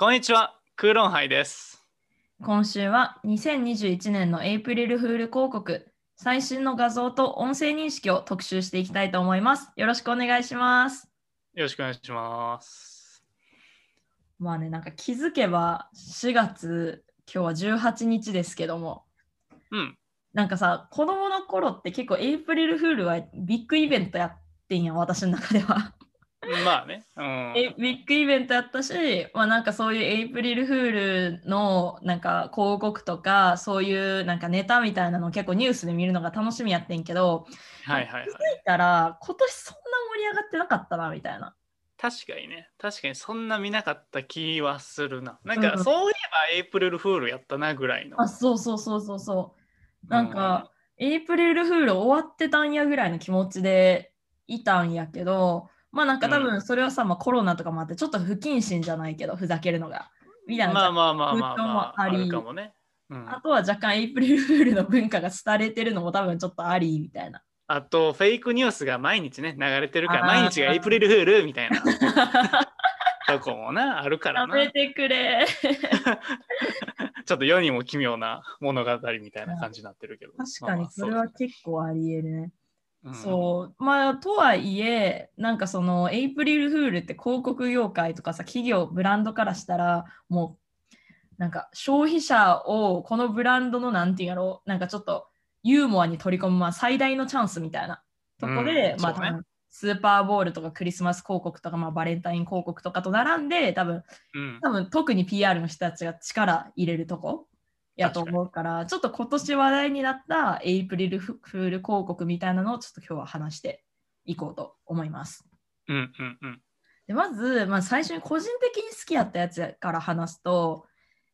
こんにちは、クーロンハイです。今週は2021年のエイプリルフール広告最新の画像と音声認識を特集していきたいと思います。よろしくお願いします。よろしくお願いします。まあね、なんか気づけば4月、今日は18日ですけども、うん。なんかさ、子供の頃って結構エイプリルフールはビッグイベントやってんやん、私の中では。まあね。うん。えビッグイベントやったし、まあ、なんかそういうエイプリルフールのなんか広告とかそういうなんかネタみたいなのを結構ニュースで見るのが楽しみやってんけどはいはいはい。気づいたら今年そんな盛り上がってなかったなみたいな。確かにね。確かにそんな見なかった気はするな。なんかうんそういえばエイプリルフールやったなぐらいの。あそうそうそうそうそう。なんか、エイプリルフール終わってたんやぐらいの気持ちでいたんやけどまあなんか多う分それはさ、まあ、コロナとかもあってちょっと不謹慎じゃないけどふざけるのが。みたいなまあまあまあまあまあ、あもありるかもね。うん、あとは若干エイプリルフールの文化が廃れてるのも多分ちょっとありみたいな。あと、フェイクニュースが毎日ね、流れてるから、毎日がエイプリルフールみたいな とこもな、あるからな。やめてくれ。ちょっと世にも奇妙な物語みたいな感じになってるけど。確かにそれは結構ありえるね。構そう。まあとはいえ、なんかそのエイプリルフールって広告業界とかさ、企業、ブランドからしたらもうなんか消費者をこのブランドのなんていうんやろう、なんかちょっとユーモアに取り込む、まあ、最大のチャンスみたいなとこで、まあうんそうね。スーパーボールとかクリスマス広告とか、まあ、バレンタイン広告とかと並んで多分うん。多分特に PR の人たちが力入れるとこやと思うからちょっと今年話題になったエイプリルフール広告みたいなのをちょっと今日は話していこうと思います。うんうんうん。でまず、まあ、最初に個人的に好きやったやつから話すと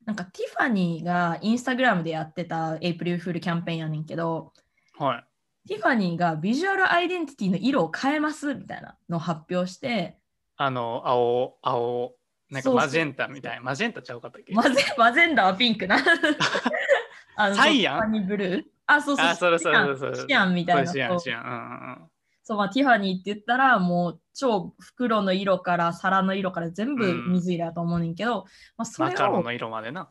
なんかティファニーがインスタグラムでやってたエイプリルフールキャンペーンやねんけどはい。ティファニーがビジュアルアイデンティティの色を変えますみたいなのを発表してあの、青、青、なんかマジェンタみたいな。マジェンタちゃうかったっけ？マゼマゼンダーはピンクな。あサイヤン？ニーブルーあ、そうそう。あ、それそれそれそれ。シアンみたいな。そうシアン、そうシアン。うんうんうん。そう、まあ、ティファニーって言ったら、もう超袋の色から皿の色から全部水色だと思うねんけど、まあ、それをマカロンの色までな。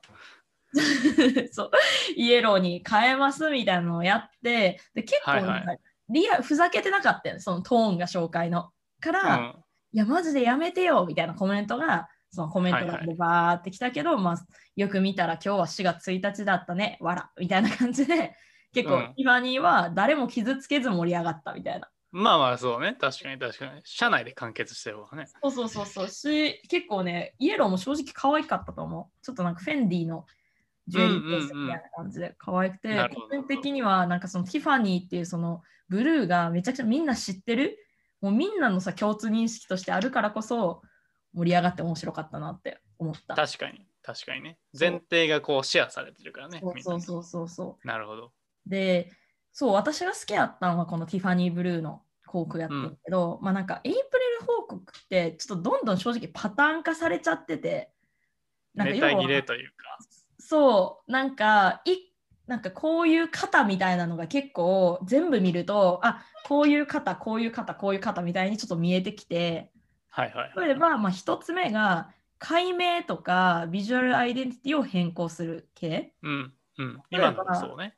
そうイエローに変えますみたいなのをやって、で結構はいはリアふざけてなかったよ、そのトーンが紹介の。から、うんいや、マジでやめてよみたいなコメントが、そのコメント欄でバーってきたけど、まあ、よく見たら今日は4月1日だったね、わらみたいな感じで、結構、うんティファニーは誰も傷つけず盛り上がったみたいな。まあまあそうね。確かに確かに。社内で完結してるわね。そうそうそうそう。し、結構ね、イエローも正直可愛かったと思う。ちょっとなんかフェンディのジュエリーケースみたいな感じで可愛くて、個人的にはなんかそのティファニーっていうそのブルーがめちゃくちゃみんな知ってる、もうみんなのさ共通認識としてあるからこそ盛り上がって面白かったなって思った。確かに。確かにね。前提がこうシェアされてるからね。そうそうそうそうそう。なるほど。で、そう、私が好きやったのはこのティファニーブルーの広告やってるけど、まあなんかエイプリル広告ってちょっとどんどん正直パターン化されちゃってて、なんかネタというか。そう、なんか、いなんかこういう型みたいなのが結構全部見ると、あこういう型、こういう型、こういう型みたいにちょっと見えてきて、はいはい、はい。例えば、まあ、一つ目が、解明とかビジュアルアイデンティティを変更する系。うん。うん。今のもそうね。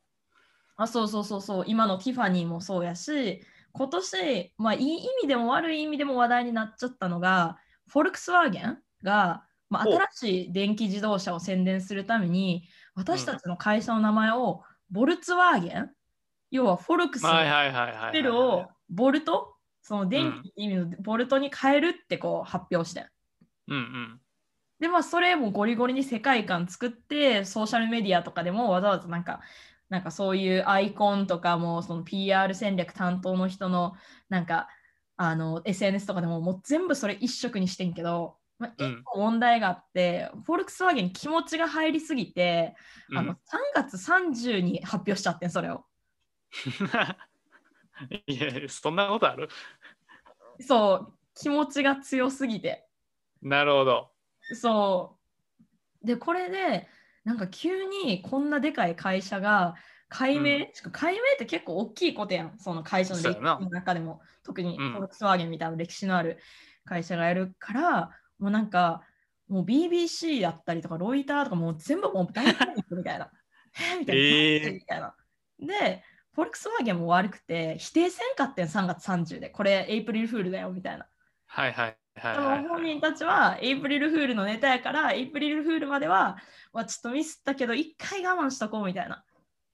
あそうそうそうそう、今のティファニーもそうやし、今年、まあ、いい意味でも悪い意味でも話題になっちゃったのが、フォルクスワーゲンが、まあ、お新しい電気自動車を宣伝するために、私たちの会社の名前をボルツワーゲン、要はフォルクスの。スペルをボルト、その電気って意味のボルトに変えるってこう発表してん。うんうん。でまあそれもゴリゴリに世界観作ってソーシャルメディアとかでもわざわざなんかなんかそういうアイコンとかもその PR 戦略担当の人のなんかあの SNS とかでももう全部それ一色にしてんけど、まあ、うん一個問題があって、フォルクスワーゲンに気持ちが入りすぎて、うんあの3月30に発表しちゃってんそれを。いや、そんなことある？そう気持ちが強すぎて。なるほど。そう。で、これで、なんか急にこんなでかい会社が、解明、うんしかも解明って結構大きいことやん、その会社の歴史の中でも、特にうんフォルクスワーゲンみたいな歴史のある会社がやるから、もうなんか、もう BBC だったりとか、ロイターとかもう全部もう大パニックみたいな。えーみたいな。えー みたいな。で、フォルクスワーゲンも悪くて、否定せんかってん3月30で、これエイプリルフールだよみたいな。はいはいはいではいも本人たちはエイプリルフールのネタやから、エイプリルフールまでは、まあ、ちょっとミスったけど、一回我慢しとこうみたいな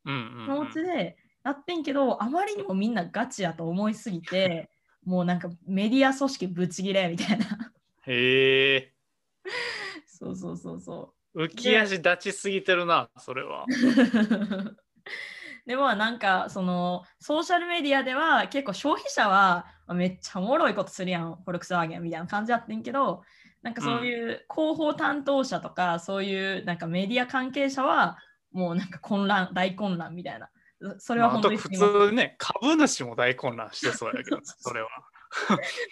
うんうん気うん持ちでやってんけど、あまりにもみんなガチやと思いすぎて、もうなんかメディア組織ぶち切れみたいな。へえ。そうそうそうそ浮き足立ちすぎてるな、それは。う。でもなんかそのソーシャルメディアでは結構消費者はまあめっちゃおもろいことするやん、フォルクスワーゲンみたいな感じやってんけど、なんかそういう広報担当者とか、そういうなんかメディア関係者はもうなんか混乱、大混乱みたいな。それはまあ、あ本当にと普通ね、株主も大混乱してそうやけど、それは。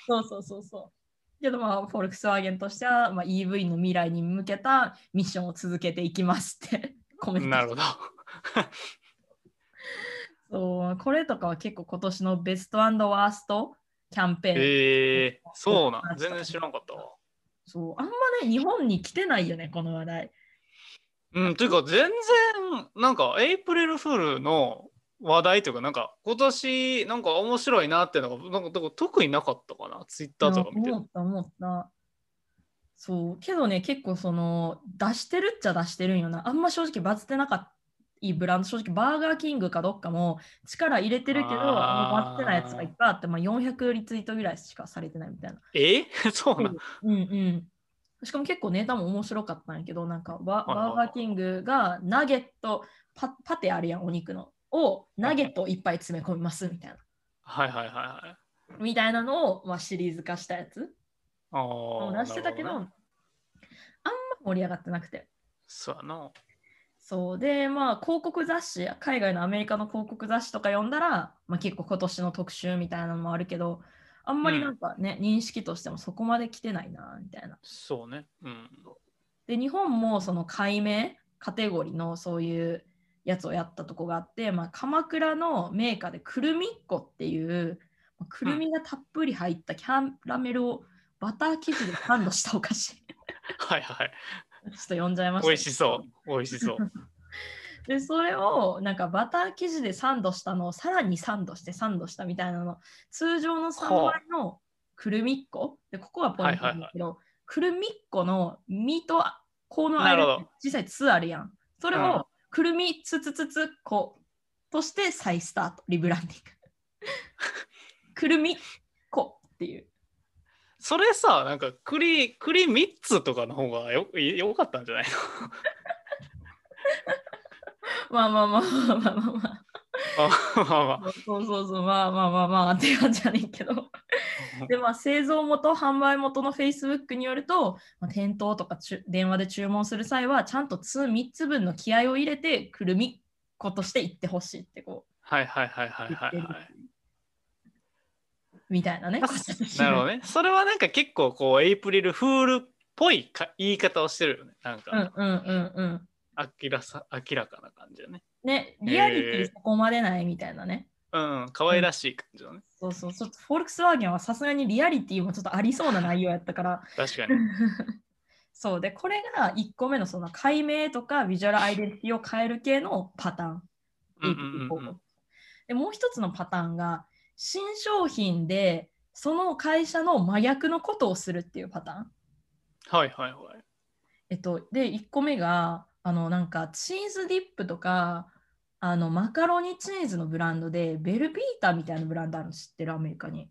そうそうそうそう。けどまあ、フォルクスワーゲンとしては、まあ、EV の未来に向けたミッションを続けていきますってコメントなるほど。そうこれとかは結構今年のベストワーストキャンペーン。ええそうなん、全然知らんかったわ。そうあんまね、日本に来てないよね、この話題。うん、というか全然なんかエイプリルフールの話題というかなんか今年なんか面白いなっていうのがなんか特になかったかなツイッターとか見て思った思った。そう、けどね、結構その出してるっちゃ出してるんよな。あんま正直バズってなかった。いいブランド、正直バーガーキングかどっかも力入れてるけど、あーあんまバズってないやつがいっぱいあって、まあ、400リツイートぐらいしかされてないみたいな。え？そうなんうんうん。しかも結構ネタも面白かったんやけど、なんかバーガーキングがナゲットパ、パテあるやん、お肉の。をナゲットをいっぱい詰め込みますみたいな。はいはいはいはい。みたいなのを、まあ、シリーズ化したやつああ。を出してたけど、ねあんま盛り上がってなくて。そうやな。そうで、まあ、広告雑誌、海外のアメリカの広告雑誌とか読んだら、まあ、結構今年の特集みたいなのもあるけど、あんまりなんかね、認識としてもそこまで来てないな、みたいな。そうね。うん。で、日本もその解明カテゴリーのそういうやつをやったとこがあって、まあ、鎌倉のメーカーでくるみっこっていう、まあくるみがたっぷり入ったキャラメルをバター生地でサンドしたお菓子。ちはいはい。ょっと読んじゃいました。美味しそう。美味しそう。で、それをなんかバター生地でサンドしたのをさらにサンドしてサンドしたみたいなの、通常の3倍のくるみっこ。で、ここがポイントなんだけど、くるみっこの実とこの間なるほどに小さいつあるやん。それうんをくるみつつつつことして再スタート、リブランディング。くるみっこっていう。それさ、なんか栗、栗3つとかの方がよよかったんじゃない まあまあまあまあまあまあまあ。のあまあまあそうそうそう、まあまあまあまあっていう感じじゃねんけど。で、まあ、製造元、販売元の Facebook によると、まあ、店頭とかちゅ電話で注文する際は、ちゃんとつ3つ分の気合を入れて、くるみっことして言ってほしいってこはいはいはいはういはい、はい。みたいなね。なるほどね。それはなんか結構こうエイプリルフールっぽいか言い方をしてるよね。なんうんかうんうんうん。明らさ明らかな感じだね。ね、リアリティそこまでないみたいなね。うん、可愛らしい感じだね。そうそう、ちょっとフォルクスワーゲンはさすがにリアリティもちょっとありそうな内容やったから、確かに。そうで、これが1個目のその解明とかビジュアルアイデンティティを変える系のパターン。うんうんうんうんでもう一つのパターンが新商品でその会社の真逆のことをするっていうパターン。はいはいはい。えっと、で1個目があのなんかチーズディップとかあのマカロニチーズのブランドでベルビータみたいなブランドあるの知ってるアメリカに。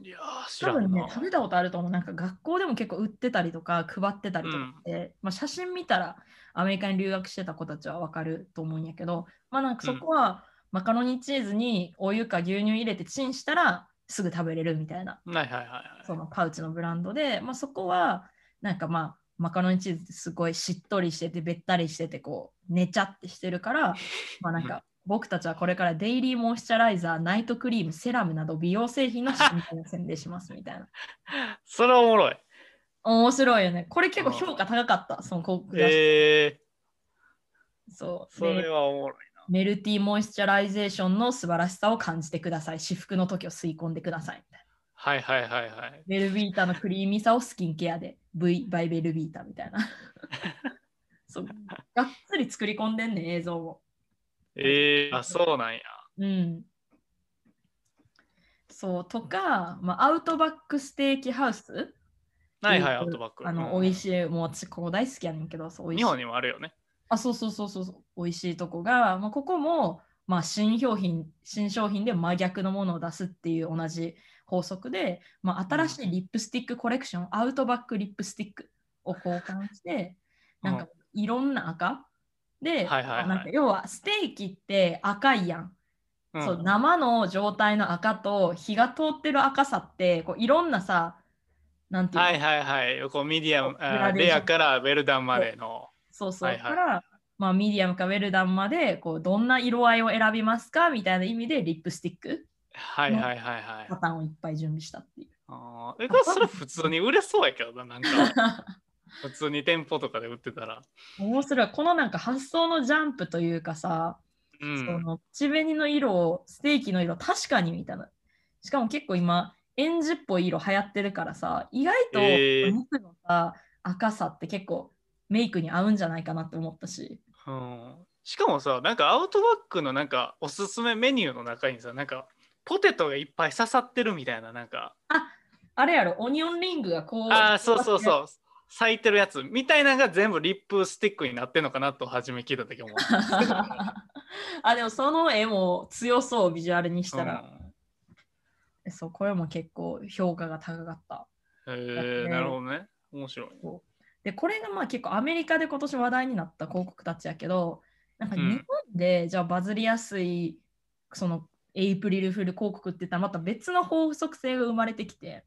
いやー、知らんな。多分ね、食べたことあると思う。なんか学校でも結構売ってたりとか配ってたりとかって、まあ、写真見たらアメリカに留学してた子たちはわかると思うんやけど、まあなんかそこはマカロニチーズにお湯か牛乳入れてチンしたらすぐ食べれるみたいな。はいはいはいはい。そのパウチのブランドで、まあ、そこはなんかまあマカロニチーズってすごいしっとりしててべったりしててこうねちゃっとしてるから まあなんか僕たちはこれから daily moisturizer ナイトクリームセラムなど美容製品の新品を宣伝しますみたいな。それはおもろい。面白いよね。これ結構評価高かった。その広告出しえそう。ー、それではおもろい melty moisturization の素晴らしさを感じてください至福の時を吸い込んでくださいみたいはいはいはいはい。ベルビータのクリーミーさをスキンケアで V バイベルビータみたいな。そうがっつり作り込んでんねん映像も。えー、あ、そうなんや。うん。そうとか、まあ、アウトバックステーキハウスはいはい、アウトバック。あの、うん美味しい、もう私ここ大好きやねんけど、そう美味しい日本にもあるよね。あ、そうそうそうそうそう、美味しいとこが、まあ、ここも、まあ、新商品、新商品で真逆のものを出すっていう同じ法則で、まあ、新しいリップスティックコレクション、アウトバックリップスティックを公開して、なんかいろんな赤？で、はいはいはい。なんか要はステーキって赤いやん。うん。そう生の状態の赤と火が通ってる赤さってこういろんなさ、なんていうの、はいはいはい。こうミディアム、レアからウェルダンまでの。そうそう。はいはいから、まあ、ミディアムかウェルダンまでこうどんな色合いを選びますかみたいな意味でリップスティックはいはいはいはいパターンをいっぱい準備したっていう。あーえ、それ普通に売れそうやけどな、なんか。普通に店舗とかで売ってたら。面白い。このなんか発想のジャンプというかさ、うん。そのチベニの色をステーキの色確かにみたいな。しかも結構今エンジっぽい色流行ってるからさ意外と肉のさ、赤さって結構メイクに合うんじゃないかなって思ったし。うんしかもさ、なんかアウトバックのなんかおすすめメニューの中にさ、なんかポテトがいっぱい刺さってるみたいな、なんか、あれやろ、オニオンリングがこう。ああ、そうそうそう、咲いてるやつみたいなのが全部リップスティックになってんのかなと初め聞いた時思ったんですけど。あ、でもその絵も強そう、ビジュアルにしたら。うんそう、これも結構評価が高かった。へえなるほどね。面白い。で、これがまあ結構アメリカで今年話題になった広告たちやけど、なんか日うん。本でじゃあバズりやすい、そのエイプリルフール広告って言ったらまた別の法則性が生まれてきて、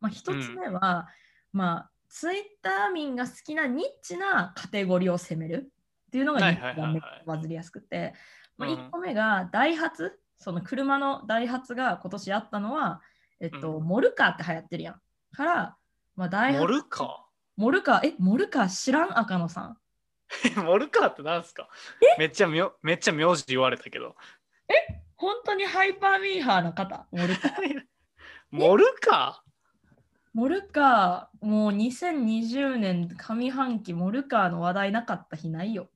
まあ一つ目は、まあツイッター民が好きなニッチなカテゴリーを攻めるっていうのがバズりやすくて、まあ、うん。1個目がダイハツ、その車のダイハツが今年やったのは、えっと、うん。モルカーって流行ってるやん。から、まあ、ダイハツモルカモルカー、え、モルカー知らん赤野さん？ー モルカーってなんすか？めっちゃみょめっちゃ名字言われたけど。本当にハイパーミーハーの方、モルカー。モルカモルカー、もう2020年上半期、モルカーの話題なかった日ないよ。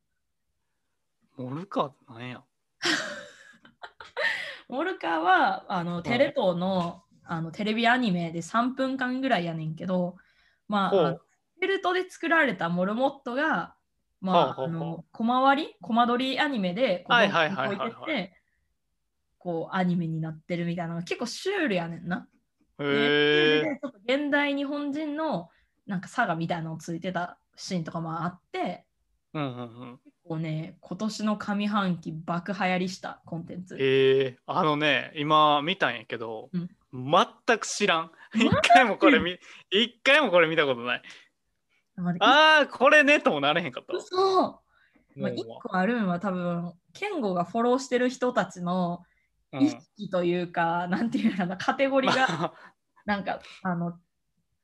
ーモルカーってなんや？モルカーはあのテレ東のあのテレビアニメで3分間ぐらいやねんけど、まあ、ほうあのフェルトで作られたモルモットが、まあ、ほうほうほうあの小回り、コマ撮りアニメでこうはいはいはいはいはい置いてて、こうアニメになってるみたいなのが結構シュールやねんな。でへでちょっと現代日本人のなんか佐賀みたいなのついてたシーンとかもあって、え。うんうんうん。こうね、今年の上半期爆流行りしたコンテンツ。へえ。あのね、今見たんやけど、うん全く知らん。一回もこれ見、一回もこれ見たことない。まあああ、これねともなれへんかったわ。そう、まあ、もう1個あるんは多分、ケンゴがフォローしてる人たちのうん意識というか、なんていうのかな、カテゴリーが、ま あなんか、あの、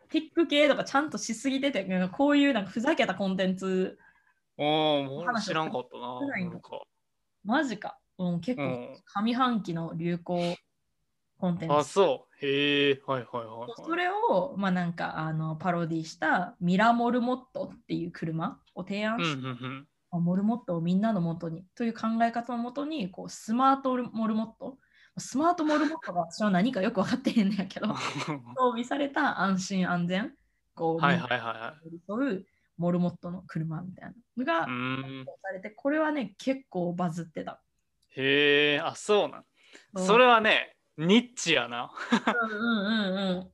ティック系とかちゃんとしすぎてて、こういうなんかふざけたコンテンツ、おーもう俺知らんかったな。少なマジか。うん、結構、うん上半期の流行コンテンあ、ツ。そう。へえ。はいはいはい、はい。それを、まあなんか、あの、パロディしたミラモルモットっていう車を提案うんうしんうん。まあモルモットをみんなのもとにという考え方のもとにこうスマートモルモットスマートモルモットが私は何かよく分かってへんねやけど 装備された安心安全こう、はいはいはいは寄り添うモルモットの車みたいなのが。されてこれはね結構バズってた。へえ。あ、そうなん。うんそれはね、ニッチやな。うんうんうんうん。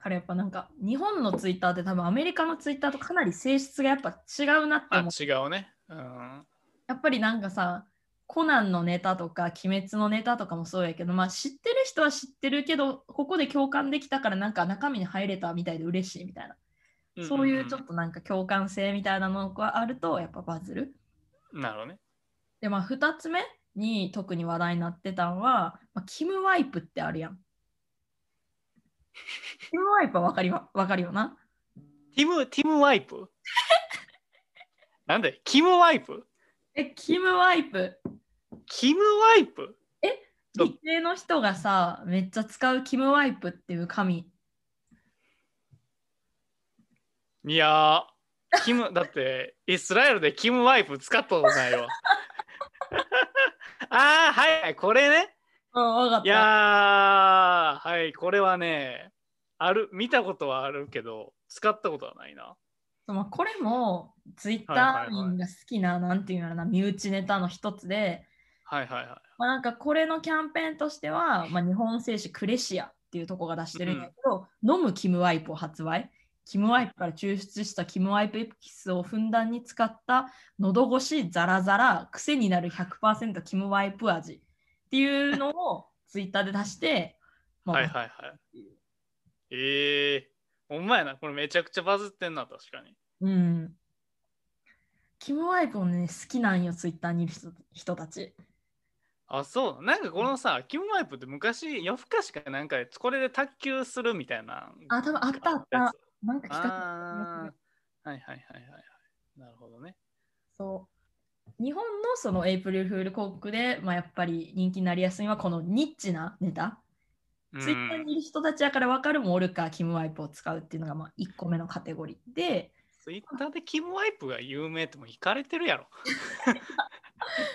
からやっぱなんか日本のツイッターって多分アメリカのツイッターとかなり性質がやっぱ違うなってあ、思う。違うね。うん。やっぱりなんかさ、コナンのネタとか、鬼滅のネタとかもそうやけど、まあ知ってる人は知ってるけど、ここで共感できたからなんか中身に入れたみたいで嬉しいみたいな。そういうちょっとなんか共感性みたいなのがあるとやっぱバズる。と。なるほどね。で、まあ2つ目に特に話題になってたのは、まあ、キムワイプってあるやん。キムワイプはわかりわわかるよな？ティム、ティムワイプ？なんでキムワイプ？え、キムワイプ？キムワイプ？そう理系の人がさ、めっちゃ使うキムワイプっていう紙。いやー、キム、だって、イスラエルでキムワイプ使ったことないわ。ああ、はいはい、これね。うん、わかった。いやー、はい、これはね、ある、見たことはあるけど、使ったことはないな。まあ、これもツイッター民が好きな、なんていうのかな、身内ネタの一つで、はいはいはい。まあ、なんかこれのキャンペーンとしては、まあ、日本製紙クレシアっていうとこが出してるんだけど、飲むキムワイプを発売。キムワイプから抽出したキムワイプエキスをふんだんに使った喉越しザラザラ癖になる100%キムワイプ味っていうのをツイッターで出して、ま あはいはいはい。ええー、ほんまやな、これめちゃくちゃバズってんな、確かに。うん。キムワイプをね、好きなんよ、ツイッターにいる人人たち。あ、そう。なんかこのさ、キムワイプって昔、夜更かしかなんかでこれで卓球するみたいな。あ、多分あったあったなんか聞かせてあーはいはいはいはいはい。なるほどね。そう。日本のそのエイプリルフール広告で、まあ、やっぱり人気になりやすいのはこのニッチなネタ。うんツイッターにいる人たちやから分かるもおるか、キムワイプを使うっていうのがまあ1個目のカテゴリーで、ツイッターでキムワイプが有名ってもう引かれてるやろ。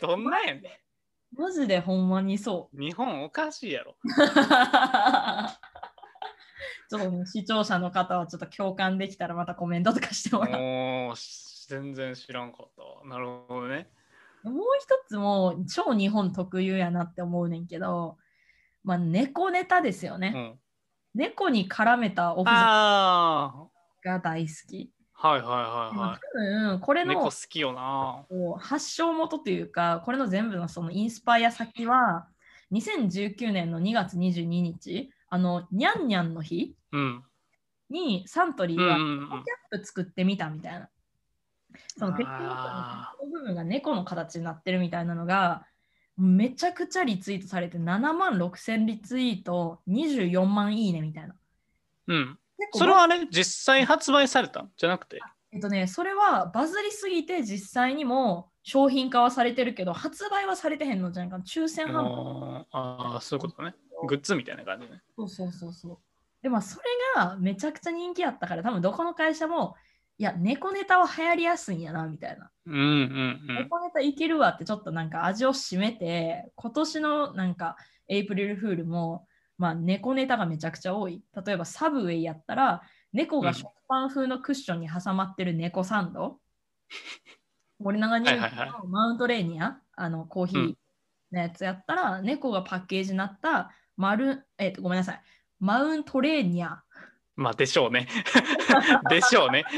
どんなんやねマジでほんまにそん。日本おかしいやろ。う。ちょっとね、視聴者の方はちょっと共感できたらまたコメントとかしてもらう。もう全然知らんかったわ。なるほどね。もう一つも超日本特有やなって思うねんけど、まあ、猫ネタですよね。うん。猫に絡めたオフあが大好き。あ、はいはいまはいはあ多分これの好きよな。発祥元というか、これの全部のそのインスパイア先は、2019年の2月22日、あの、にゃんにゃんの日うん。にサントリーが。キャップ作ってみたみたいな。そのペットボトルのあ部分が猫の形になってるみたいなのが、めちゃくちゃリツイートされて7万6千リツイート、24万いいねみたいな。うん。それはあれ、実際発売された？んじゃなくて？えっとね、それはバズりすぎて実際にも商品化はされてるけど、発売はされてへんのじゃないかな。抽選販売。あーあー、そういうことね。グッズみたいな感じね。そうそうそうそう。でもそれがめちゃくちゃ人気あったから、多分どこの会社も、いや、猫ネタは流行りやすいんやな、みたいな。うんうんうん。猫ネタいけるわってちょっとなんか味を占めて、今年のなんかエイプリルフールも、まあ猫ネタがめちゃくちゃ多い。例えばサブウェイやったら、猫が食パン風のクッションに挟まってる猫サンド。森永乳業はいはいのマウントレーニア、あのコーヒーのやつやったら、猫がパッケージになったマル、えっと、ごめんなさい。マウントレーニア。まあ、でしょうね。でしょうね。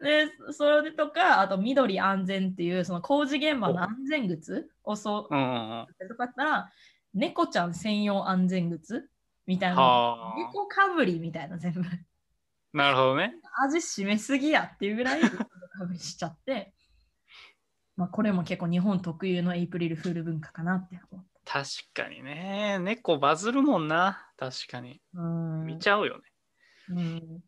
で、それとか、あと緑安全っていうその工事現場の安全靴をそううん。とかやったら、猫ちゃん専用安全靴みたいな。はあ。猫かぶりみたいな全部。なるほどね。味しめすぎやっていうぐらい猫かぶりしちゃって、まあこれも結構日本特有のエイプリルフール文化かなって思う。確かにね。猫バズるもんな。確かに。うん見ちゃうよね。うん、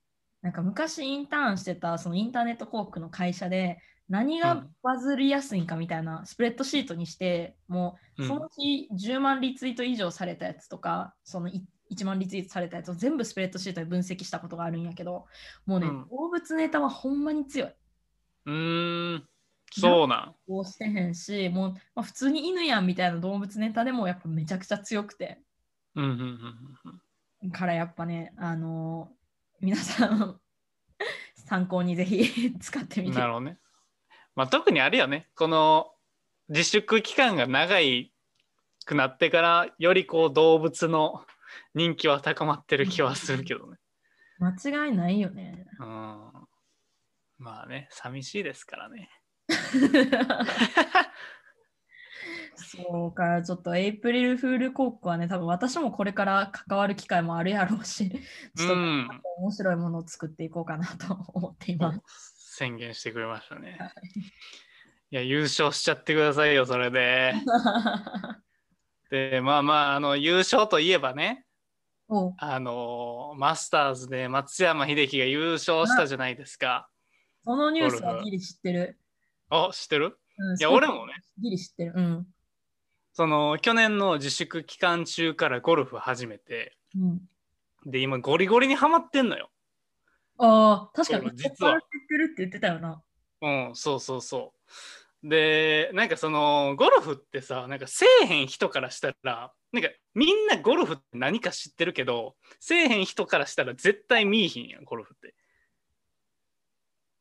なんか昔インターンしてたそのインターネット広告の会社で何がバズりやすいんかみたいなスプレッドシートにして、もうその日10万リツイート以上されたやつとかそのい1万リツイートされたやつを全部スプレッドシートで分析したことがあるんやけどもうね、うん動物ネタはほんまに強い。うーん。そうなん。こうしてへんしもう、まあ、普通に犬やんみたいな動物ネタでもやっぱめちゃくちゃ強くてうんうんうんうん。からやっぱねあのー皆さん参考にぜひ 使ってみてなるほどね。まあ、特にあれよね。この自粛期間が長いくなってからよりこう動物の人気は高まってる気はするけどね。間違いないよね。うん。まあね、寂しいですからね。そうか、ちょっとエイプリルフール広告はね、多分私もこれから関わる機会もあるやろうし、ちょっとうん。面白いものを作っていこうかなと思っています。宣言してくれましたね。いや、優勝しちゃってくださいよ、それで。で、まあまあ、あの、優勝といえばね、あのマスターズで松山英樹が優勝したじゃないですか。そのニュースはギリ知ってる。あ、知ってる？うん、いや、俺もね、ギリ知ってる。うん。その去年の自粛期間中からゴルフ始めてうん、で今ゴリゴリにはまってんのよ。ああ、確かに実は実はってるって言ってたよな。うんそうそうそう。でなんかそのゴルフってさなんかせえへん人からしたらなんかみんなゴルフって何か知ってるけどせえへん人からしたら絶対見いひんやんゴルフって。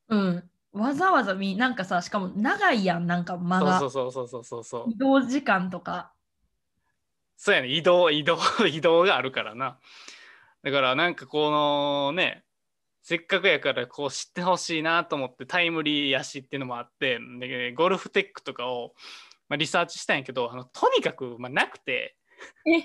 うん。わざわざ見、なんかさ、しかも長いやん、なんか間が。そうそうそうそうそうそう。移動時間とか。そうやね移動移動 移動があるからなだからなんかこのねせっかくやからこう知ってほしいなと思ってタイムリーやしっていうのもあってでゴルフテックとかを、まあ、リサーチしたんやけどあのとにかく、まあ、なくてえ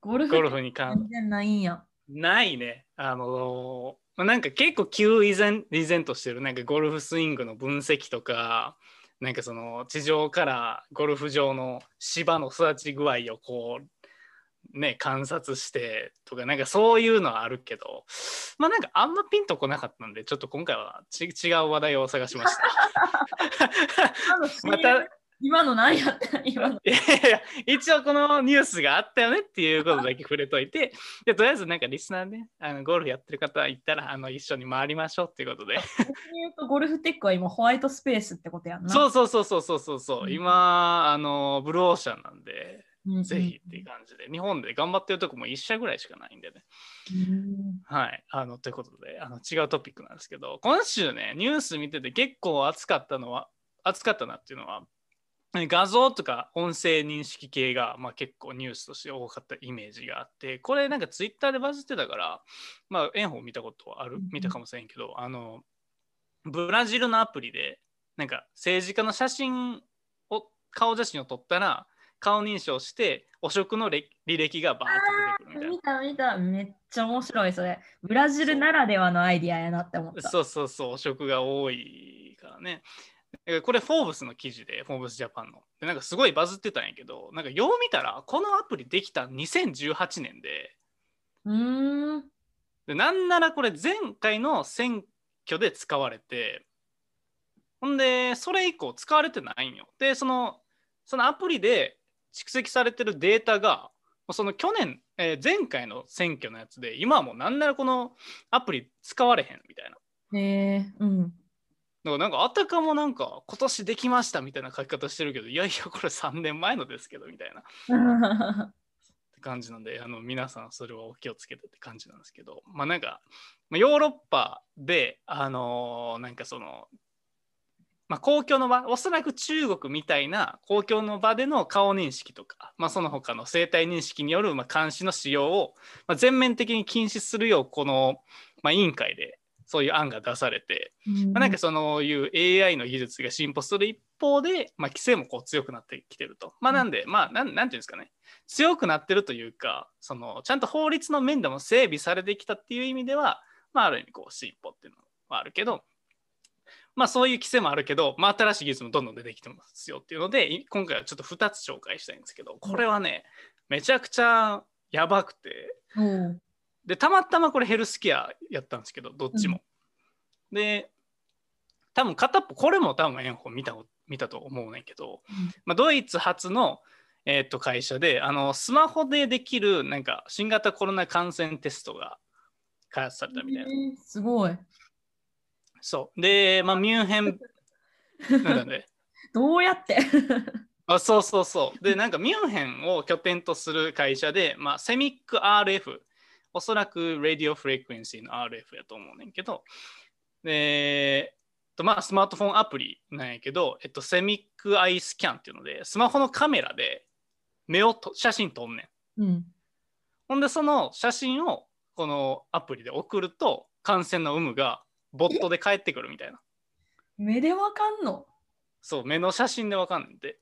ゴルフゴルフに関全然ないんや。ないねあのまあなんか結構急依然依然としてるなんかゴルフスイングの分析とかなんかその地上からゴルフ場の芝の育ち具合をこうね観察してとかなんかそういうのはあるけどまあなんかあんまピンとこなかったんでちょっと今回はち違う話題を探しました。また今の何やった？今の。いやいや一応このニュースがあったよねっていうことだけ触れといて。でとりあえずなんかリスナーねあのゴルフやってる方いたらあの一緒に回りましょうっていうことで。言うとゴルフテックは今ホワイトスペースってことやんな。そうそうそうそうそうそうそうう。ん。今あのブルーオーシャンなんでうんうん。ぜひっていう感じで。日本で頑張ってるとこも1社ぐらいしかないんでね。うん。はい。あのということであの違うトピックなんですけど今週ねニュース見てて結構熱かったのは熱かったなっていうのは画像とか音声認識系が、まあ、結構ニュースとして多かったイメージがあってこれなんかツイッターでバズってたからまあ炎鵬見たことある見たかもしれんけどあのブラジルのアプリでなんか政治家の写真を顔写真を撮ったら顔認証して汚職の歴履歴がバーッと出てくるみたいな見た見た、めっちゃ面白いそれ。ブラジルならではのアイディアやなって思った。そうそうそう、汚職が多いからね。えこれ、フォーブスの記事で、フォーブスジャパンの。でなんかすごいバズってたんやけど、なんかよう見たら、このアプリできた2018年で、うーん。でなんならこれ前回の選挙で使われて、ほんで、それ以降使われてないんよ。で、その、そのアプリで蓄積されてるデータが、その去年、えー前回の選挙のやつで、今はもうなんならこのアプリ使われへんみたいな。へえうん。だからなんかあたかもなんか今年できましたみたいな書き方してるけどいやいやこれ3年前のですけどみたいな。って感じなんであの皆さんそれはお気をつけてって感じなんですけど。まあなんか、まあ、ヨーロッパであのーなんかそのまあ公共の場おそらく中国みたいな公共の場での顔認識とか、まあ、その他の生体認識によるまあ監視の使用を、まあ、全面的に禁止するようこの、まあ、委員会でそういう案が出されて、まあ、なんかそういう AI の技術が進歩する一方で、まあ、規制もこう強くなってきてると。まあ、なんで、まあなん、なんていうんですかね、強くなってるというか、そのちゃんと法律の面でも整備されてきたっていう意味では、まあ、ある意味こう進歩っていうのはあるけど、まあ、そういう規制もあるけど、まあ、新しい技術もどんどん出てきてますよっていうので、い今回はちょっと2つ紹介したいんですけど、これはね、めちゃくちゃやばくて、おうでたまたまこれヘルスケアやったんですけどどっちも。で多分片っぽこれも多分炎鵬見た見たと思うねんけど、まあ、ドイツ発の、えー、と会社であのスマホでできるなんか新型コロナ感染テストが開発されたみたいな。へえすごい。そうで、まあ、ミュンヘンなんだね どうやって？あそうそうそう。で、なんかミュンヘンを拠点とする会社で、まあ、セミック RF、おそらく Radio Frequency の RF やと思うねんけど、で、とまあ、スマートフォンアプリなんやけど、えっと、セミックアイスキャンっていうので、スマホのカメラで目をと写真撮んねん。うん。ほんで、その写真をこのアプリで送ると、感染の有無がボットで返ってくるみたいな。目でわかんの？そう、目の写真でわかんないんで。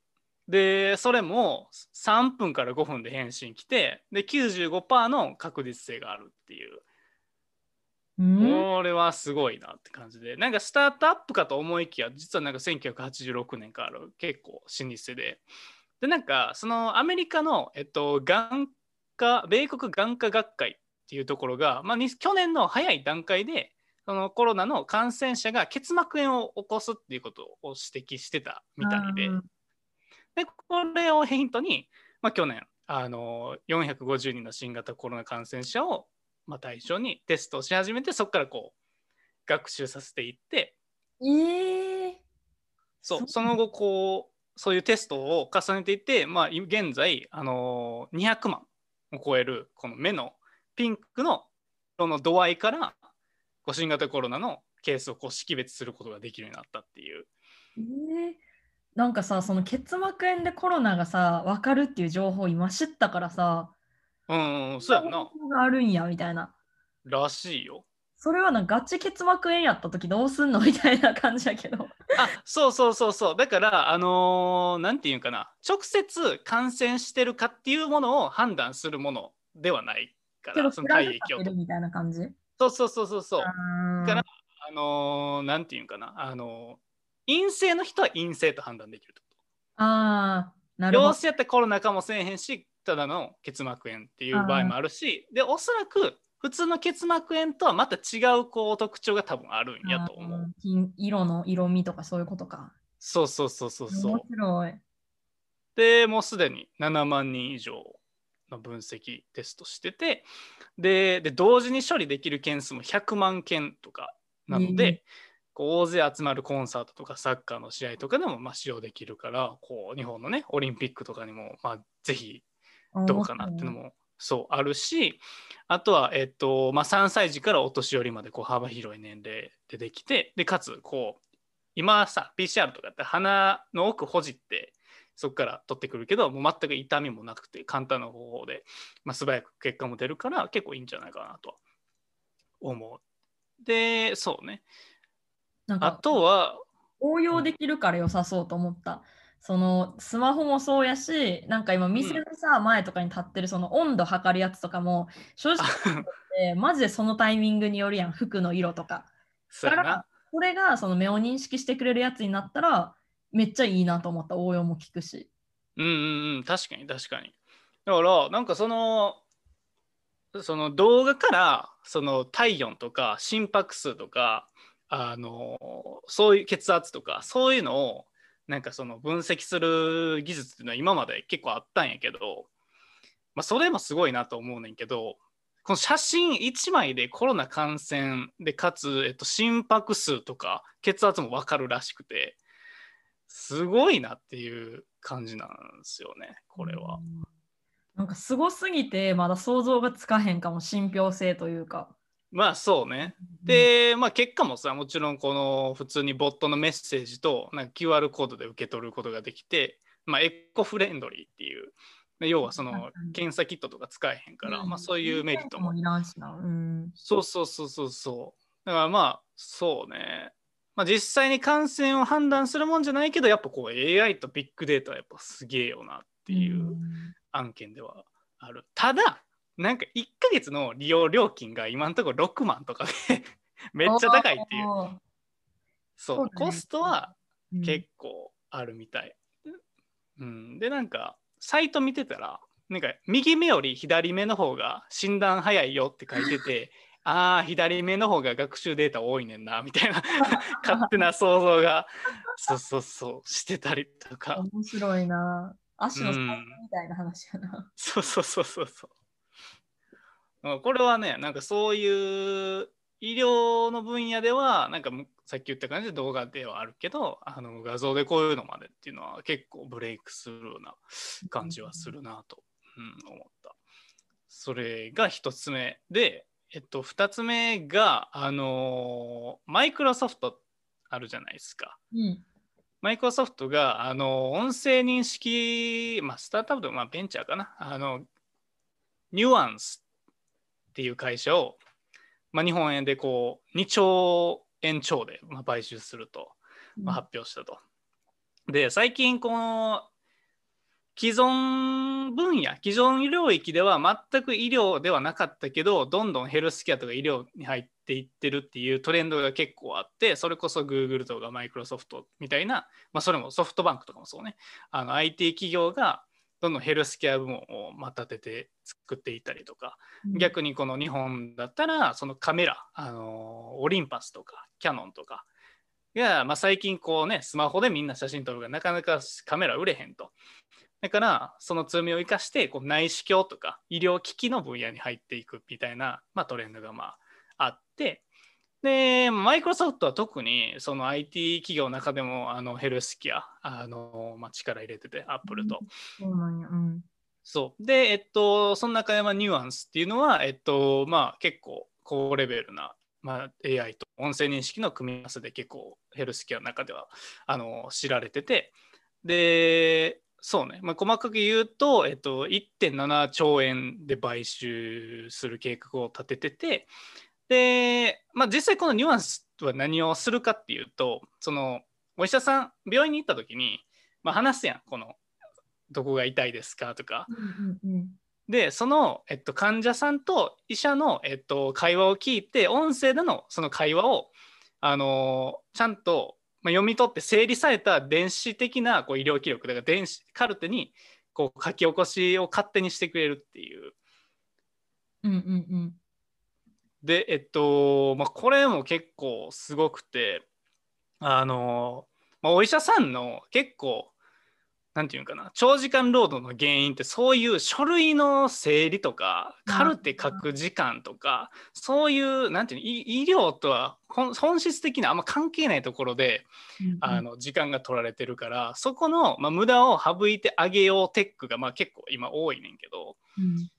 で、それも3分から5分で返信来て、で、95%の確実性があるっていう。うん？これはすごいなって感じで、なんかスタートアップかと思いきや、実はなんか1986年からある結構老舗で。で、なんかそのアメリカの、えっと、眼科、米国眼科学会っていうところが、まあ、に去年の早い段階で、そのコロナの感染者が結膜炎を起こすっていうことを指摘してたみたいで。うんでこれをヒントに、まあ、去年あの450人の新型コロナ感染者を、まあ、対象にテストをし始めてそこからこう学習させていってえー、そうその後こうそういうテストを重ねていって、まあ、い現在、あのー200万を超えるこの目のピンクの色の度合いからこう新型コロナのケースをこう識別することができるようになったっていう。えーなんかさその結膜炎でコロナがさ分かるっていう情報今知ったからさうん、うん、そうやんな。あるんやみたいな。らしいよ。それはなガチ結膜炎やった時どうすんの？みたいな感じやけど。あそうそうそうそう。だからあのーなんていうんかな。直接感染してるかっていうものを判断するものではないからその体液をみたいな感じ？そうそうそうそうそう。からあのーなんていうんかな。あのー陰性の人は陰性と判断できるってこあーなとるほど。陽性やったらコロナかもしれへんしただの結膜炎っていう場合もあるしでおそらく普通の結膜炎とはまた違うこう特徴が多分あるんやと思う。色の色味とかそういうことか。そうそうそうそうそう。面白い。でもうすでに7万人以上の分析テストしててでで同時に処理できる件数も100万件とかなので、うんこう大勢集まるコンサートとかサッカーの試合とかでもまあ使用できるからこう日本のねオリンピックとかにもまあぜひどうかなっていうのもそうあるしあとは、えっとまあ、3歳児からお年寄りまでこう幅広い年齢でできてでかつこう今さ PCR とかって鼻の奥ほじってそこから取ってくるけどもう全く痛みもなくて簡単な方法で、まあ、素早く結果も出るから結構いいんじゃないかなとは思う。でそうねあなんかとは応用できるから良さそうと思った。そのスマホもそうやし、なんか今店のさ、前とかに立ってるその温度測るやつとかも、正直 言ってマジでそのタイミングによるやん、服の色とか。そこれがその目を認識してくれるやつになったら、めっちゃいいなと思った。応用も聞くし。うんうんうん確かに確かにだからなんかそのその動画からその体温とか心拍数とかあのそういう血圧とかそういうのをなんかその分析する技術っていうのは今まで結構あったんやけど、まあ、それもすごいなと思うねんけどこの写真1枚でコロナ感染でかつ、えっと、心拍数とか血圧も分かるらしくてすごいなっていう感じなんですよねこれは。なんかすごすぎて、まだ想像がつかへんかも、信憑性というか。まあそうね。で、まあ、結果もさもちろんこの普通にボットのメッセージとなんか QR コードで受け取ることができて、まあ、エコフレンドリーっていう。で要はその検査キットとか使えへんから、まあ、そういうメリットも。そうそうそうそうそう。だからまあそうね、まあ、実際に感染を判断するもんじゃないけどやっぱこう AI とビッグデータはやっぱすげえよなっていう案件ではある。ただなんか1ヶ月の利用料金が今のところ6万とかで めっちゃ高いっていう。そうねコストはうん結構あるみたい。うん、でなんかサイト見てたらなんか右目より左目の方が診断早いよって書いてて ああ左目の方が学習データ多いねんなみたいな 勝手な想像がそうそうそうしてたりとか面白いな。足のうんサイズみたいな話やな。そうそうそうそうそううんこれはねなんかそういう医療の分野ではなんかむさっき言った感じで動画ではあるけどあの画像でこういうのまでっていうのは結構ブレイクスルーな感じはするなと、うん、思った。それが一つ目で、えっと、二つ目があのマイクロソフトあるじゃないですか。うん。マイクロソフトがあの音声認識、まあ、スタートアップとかまあベンチャーかなあのニュアンスっていう会社を、まあ、日本円でこう2兆円超でまあ買収すると、まあ、発表したと。で最近この既存分野既存領域では全く医療ではなかったけどどんどんヘルスケアとか医療に入っていってるっていうトレンドが結構あってそれこそ Google とかマイクロソフトみたいな、まあ、それもソフトバンクとかもそうねあの IT 企業がどんどんヘルスケア部門をまた立てて作っていったりとか逆にこの日本だったらそのカメラあのオリンパスとかキャノンとかが、まあ、最近こうね、スマホでみんな写真撮るがなかなかカメラ売れへんと。だから、その強みを生かして、こう内視鏡とか医療機器の分野に入っていくみたいな、まあ、トレンドがまああって、で、マイクロソフトは特にその IT 企業の中でもあのヘルスケア、あのまあ、力入れてて、アップルと。そうなんや。うん。そう。で、えっと、その中でまあニュアンスっていうのは、えっと、まあ結構高レベルな、まあ、AI と音声認識の組み合わせで結構ヘルスケアの中ではあの知られてて、で、そうね、まあ、細かく言うと、えっと、1.7兆円で買収する計画を立ててて、で、まあ、実際このニュアンスは何をするかっていうと、そのお医者さん、病院に行った時に、まあ、話すやん、このどこが痛いですかとか。うんうんで、その、えっと、患者さんと医者の、えっと、会話を聞いて、音声でのその会話を、あのちゃんと、まあ、読み取って整理された電子的なこう医療記録だから電子カルテにこう書き起こしを勝手にしてくれるっていう。うんうんうんで、えっと、まあ、これも結構すごくて、あのまあ、お医者さんの結構、なんていうかな、長時間労働の原因ってそういう書類の整理とか、カルテ書く時間とか、そういう、なんていうの、医医療とは本本質的なあんま関係ないところで、うんあの時間が取られてるから、そこの、まあ、無駄を省いてあげようテックが、まあ、結構今多いねんけど、うん。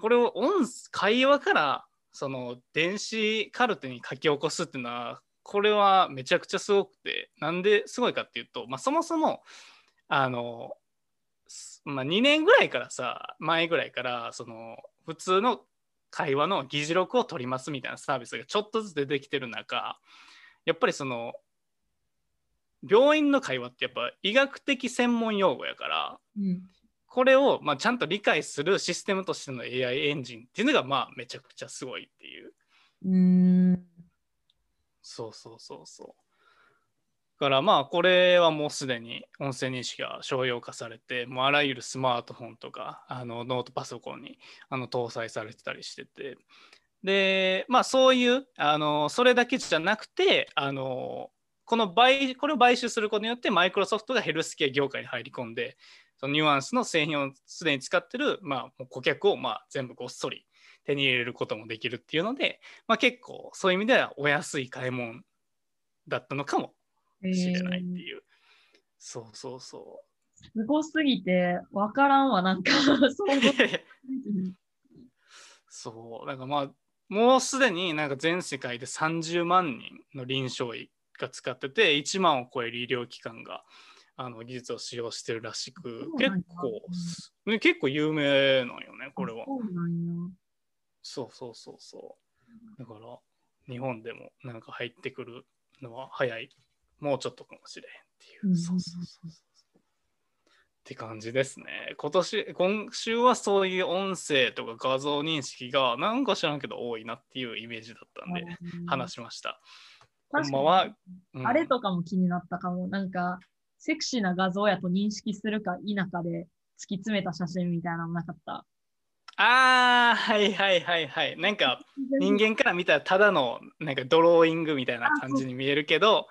これを音会話からその電子カルテに書き起こすっていうのはこれはめちゃくちゃすごくてなんですごいかっていうと、まあ、そもそもあの、まあ、2年ぐらいからさ前ぐらいからその普通の会話の議事録を取りますみたいなサービスがちょっとずつ出てきてる中やっぱりその病院の会話ってやっぱ医学的専門用語やからうん。これを、まあ、ちゃんと理解するシステムとしての AI エンジンっていうのが、まあ、めちゃくちゃすごいっていう。うーんそうそうそうそう。だからまあ、これはもうすでに音声認識が商用化されて、もうあらゆるスマートフォンとか、あのノートパソコンにあの搭載されてたりしてて、で、まあそういう、あのそれだけじゃなくて、あのこの買これを買収することによって、マイクロソフトがヘルスケア業界に入り込んで、そのニュアンスの製品をすでに使ってる、まあ、顧客をまあ全部ごっそり手に入れることもできるっていうので、まあ、結構そういう意味ではお安い買い物だったのかもしれないっていう。そうそうそすごすぎてわからんわなんか 想像う。そう、だからまあ、もうすでになんか全世界で30万人の臨床医が使ってて、1万を超える医療機関があの技術を使用してるらしく結構、ね、結構有名なんよね、これは。そうそうそうそう。だから、日本でもなんか入ってくるのは早い。もうちょっとかもしれへんっていう。うんそうそうそうそう。って感じですね。今年、今週はそういう音声とか画像認識がなんか知らんけど多いなっていうイメージだったんで、うん話しました。確かにまはうんあれとかも気になったかも。なんか、セクシーな画像やと認識するか否かで突き詰めた写真みたいなのなかった？あー、はいはいはいはい。なんか、人間から見たらただのなんかドローイングみたいな感じに見えるけど、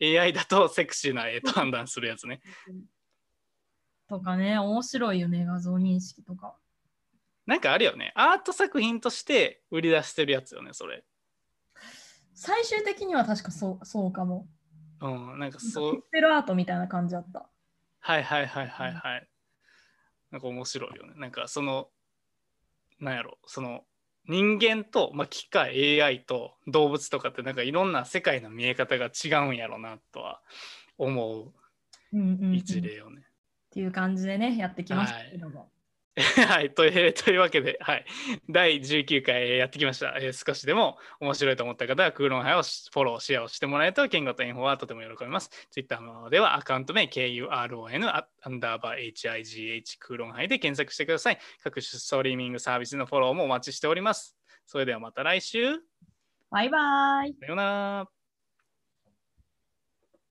AI だとセクシーな絵と判断するやつね。とかね、面白いよね、画像認識とか。なんかあるよね。アート作品として売り出してるやつよね、それ。最終的には確かそうそうかも。うん、なんかピそうク。セルアートみたいな感じだった。はいはいはいはいはい。なんか面白いよね。なんかその、なんやろ、その人間と、まあ、機械、AI と動物とかってなんかいろんな世界の見え方が違うんやろなとは思うんうんうんう一例よね。っていう感じでね、やってきましたけども。はい、という というわけで、はい、第19回やってきました。えー少しでも面白いと思った方は、クーロンハイをフォロー、シェアをしてもらえると、言語とインフォはとても喜びます。Twitter ではアカウント名、KURON、アンダーバー HIGH クーロンハイで検索してください。各種ストリーミングサービスのフォローもお待ちしております。それではまた来週。バイバイ。さようなら。